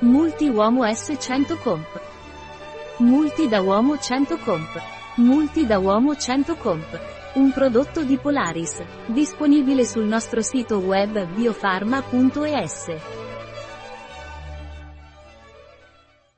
Multi Uomo S100 Comp. Multi da uomo 100 Comp. Multi da uomo 100 Comp. Un prodotto di Polaris, disponibile sul nostro sito web biofarma.es.